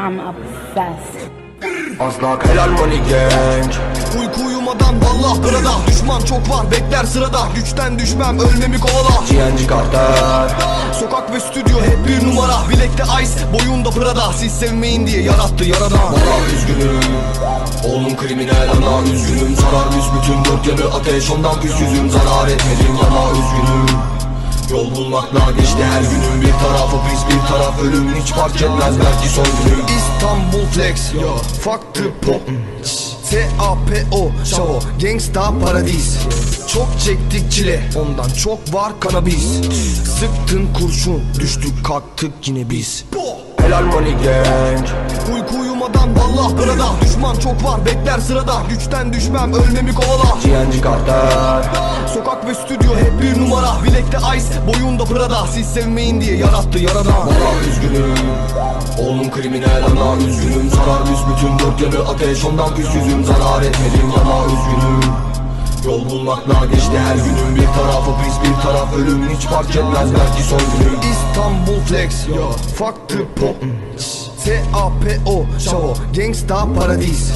I'm obsessed. Asla helal money gang Uyku uyumadan vallah burada Düşman çok var bekler sırada. Güçten düşmem ölmemi kovala. GNG kartel Sokak ve stüdyo hep bir numara. Bilekte ice boyunda Prada. Siz sevmeyin diye yarattı yaradan Bana üzgünüm. Oğlum kriminal ana üzgünüm. Sarar büsbütün dört yanı ateş. Ondan üst yüzüm zarar etmedim. Ama üzgünüm Yol bulmakla geçti her günüm Bir tarafı biz bir taraf ölüm Hiç fark etmez belki son günüm İstanbul flex yo Fuck the pop. T-A-P-O Şavo Gangsta paradis. Çok çektik çile Ondan çok var kanabis. Sıktın kurşun Düştük kalktık yine biz. Helal money gang Uyku uyumadan vallah burada Düşman çok var bekler sırada. Güçten düşmem ölmemi kovala. GNG kartel Sokak ve stüdyo numara Bilekte ice. Boyunda Prada Siz sevmeyin diye yarattı yaradan. Bana üzgünüm Oğlum kriminal ana üzgünüm. Sarar büsbütün dört yanı ateş Ondan üst yüzüm. Zarar etmedim ama üzgünüm. Yol bulmakla geçti her günüm. Bir tarafı biz bir taraf ölüm. Hiç fark etmez belki son günüm. İstanbul flex yo Fuck the pop T-A-P-O Şavo Gangsta paradis.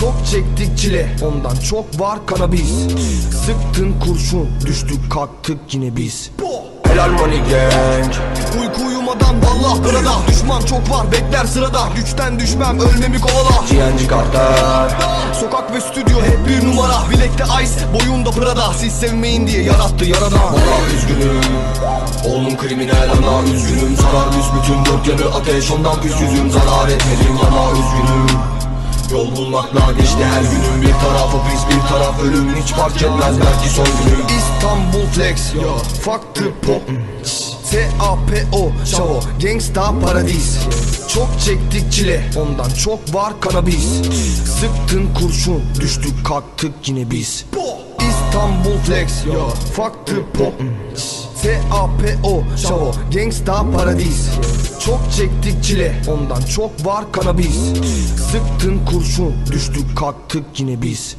Çok çektik çile Ondan çok var kanabis. Sıktın kurşun Düştük kalktık yine biz. Helal money gang. Uyku uyumadan vallah burada Düşman çok var bekler sırada. Güçten düşmem ölmemi kovala. GNG kartel Sokak ve stüdyo hep bir numara. Bilekte ice boyunda Prada. Siz sevmeyin diye yarattı yaradan Bana üzgünüm Oğlum kriminal ana üzgünüm. Sarar büsbütün dört yanı ateş. Ondan üst yüzüm zarar etmedim ama üzgünüm. Yol bulmakla geçti her günüm. Bir tarafı biz bir taraf ölüm. Hiç fark etmez belki son günüm. İstanbul flex yo. Fuck the pop. T-A-P-O Şavo Gangsta paradis. Çok çektik çile. Ondan çok var kanabis. Sıktın kurşun Düştük kalktık yine biz. İstanbul flex yo. Fuck the pop T-A-P-O Şavo Gangsta paradis. Çok çektik çile Ondan çok var kanabis. Sıktın kurşun Düştük kalktık yine biz